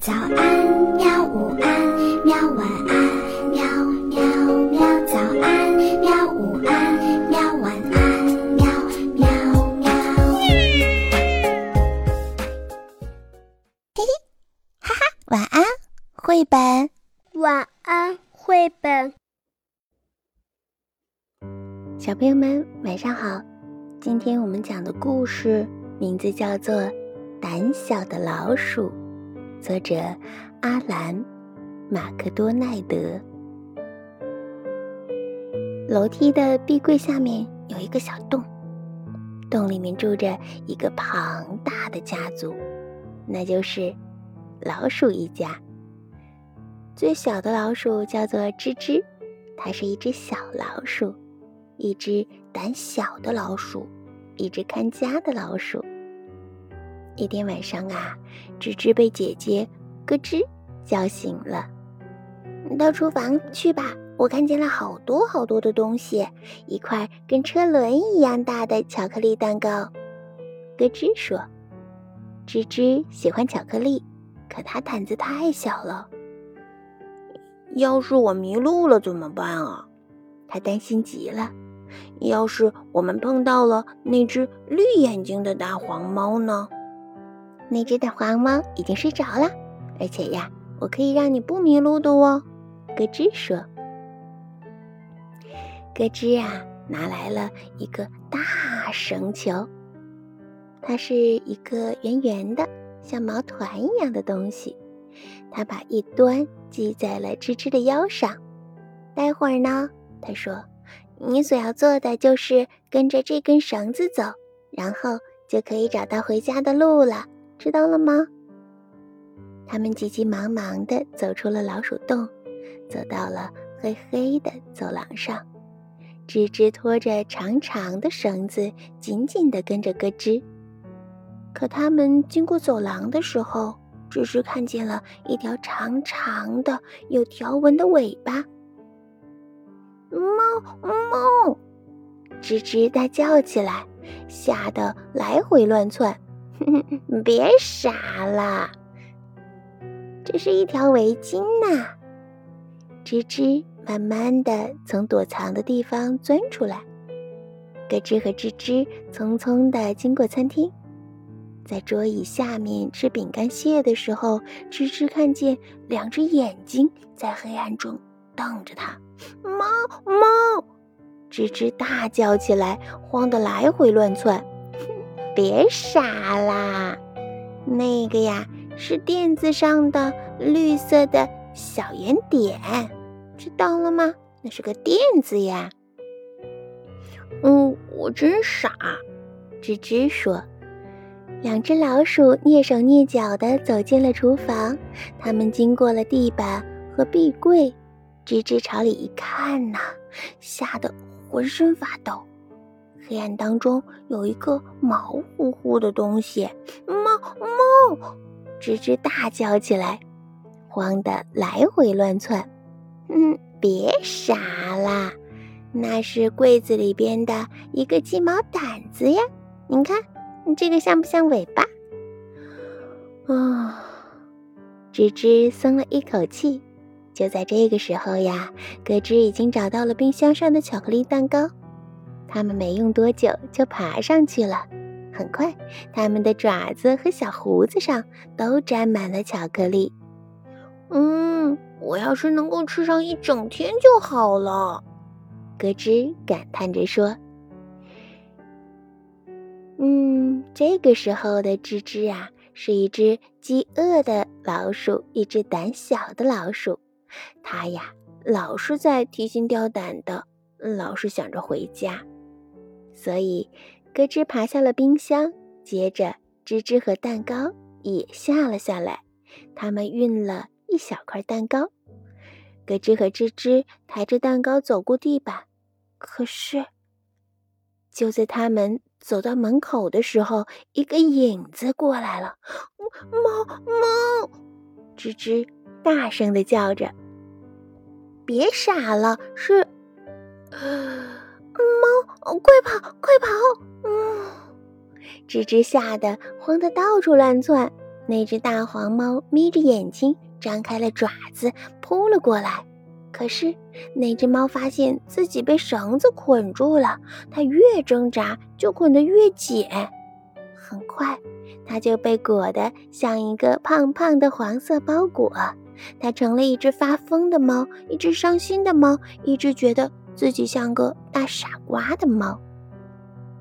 早安，喵！午安，喵！晚安，喵喵喵！早安，喵！午安，喵！晚安，喵喵喵！嘿嘿，哈哈，晚安，绘本。晚安，绘本。小朋友们，晚上好！今天我们讲的故事名字叫做《胆小的老鼠》。作者阿兰·马克多奈德。楼梯的壁柜下面有一个小洞，洞里面住着一个庞大的家族，那就是老鼠一家。最小的老鼠叫做吱吱，它是一只小老鼠，一只胆小的老鼠，一只看家的老鼠。一天晚上啊，吱吱被姐姐咯吱叫醒了。到厨房去吧，我看见了好多好多的东西，一块跟车轮一样大的巧克力蛋糕。咯吱说：“吱吱喜欢巧克力，可它胆子太小了。要是我迷路了怎么办啊？”他担心极了。要是我们碰到了那只绿眼睛的大黄猫呢？那只大黄猫已经睡着了，而且呀，我可以让你不迷路的哦。咯吱说：“咯吱啊，拿来了一个大绳球，它是一个圆圆的、像毛团一样的东西。他把一端系在了吱吱的腰上。待会儿呢，他说，你所要做的就是跟着这根绳子走，然后就可以找到回家的路了。”知道了吗？他们急急忙忙地走出了老鼠洞，走到了黑黑的走廊上。吱吱拖着长长的绳子，紧紧地跟着咯吱。可他们经过走廊的时候，吱吱看见了一条长长的、有条纹的尾巴。猫猫！吱吱大叫起来，吓得来回乱窜。别傻了，这是一条围巾呐！吱吱慢慢的从躲藏的地方钻出来，咯吱和吱吱匆匆的经过餐厅，在桌椅下面吃饼干屑的时候，吱吱看见两只眼睛在黑暗中瞪着它。猫猫！吱吱大叫起来，慌得来回乱窜。别傻啦，那个呀是垫子上的绿色的小圆点，知道了吗？那是个垫子呀。嗯，我真傻。吱吱说。两只老鼠蹑手蹑脚地走进了厨房，他们经过了地板和壁柜。吱吱朝里一看呐，吓得浑身发抖。黑暗当中有一个毛乎乎的东西，猫猫！吱吱大叫起来，慌得来回乱窜。嗯，别傻啦，那是柜子里边的一个鸡毛掸子呀！你看，你这个像不像尾巴？啊！吱吱松了一口气。就在这个时候呀，咯吱已经找到了冰箱上的巧克力蛋糕。他们没用多久就爬上去了，很快，他们的爪子和小胡子上都沾满了巧克力。嗯，我要是能够吃上一整天就好了，咯吱感叹着说。嗯，这个时候的吱吱啊，是一只饥饿的老鼠，一只胆小的老鼠。它呀，老是在提心吊胆的，老是想着回家。所以，咯吱爬下了冰箱，接着吱吱和蛋糕也下了下来。他们运了一小块蛋糕，咯吱和吱吱抬着蛋糕走过地板。可是，就在他们走到门口的时候，一个影子过来了。猫猫！吱吱大声的叫着：“别傻了，是……”哦，快跑，快跑！嗯，吱吱吓得慌得到处乱窜。那只大黄猫眯着眼睛，张开了爪子，扑了过来。可是那只猫发现自己被绳子捆住了，它越挣扎就捆得越紧。很快，它就被裹得像一个胖胖的黄色包裹。它成了一只发疯的猫，一只伤心的猫，一只觉得自己像个大傻瓜的猫。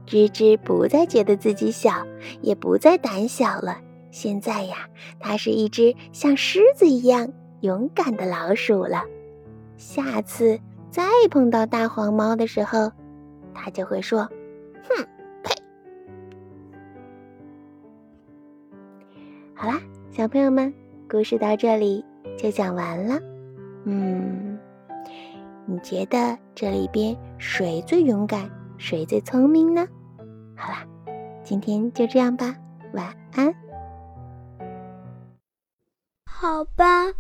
吱吱不再觉得自己小，也不再胆小了。现在呀，它是一只像狮子一样勇敢的老鼠了。下次再碰到大黄猫的时候，它就会说：“哼，呸！”好啦，小朋友们，故事到这里就讲完了。嗯，你觉得这里边谁最勇敢，谁最聪明呢？好啦，今天就这样吧，晚安。好吧，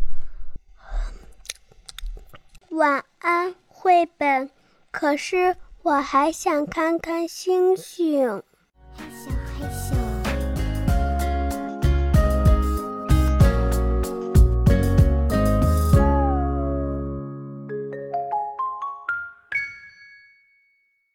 晚安，绘本。可是我还想看看星星。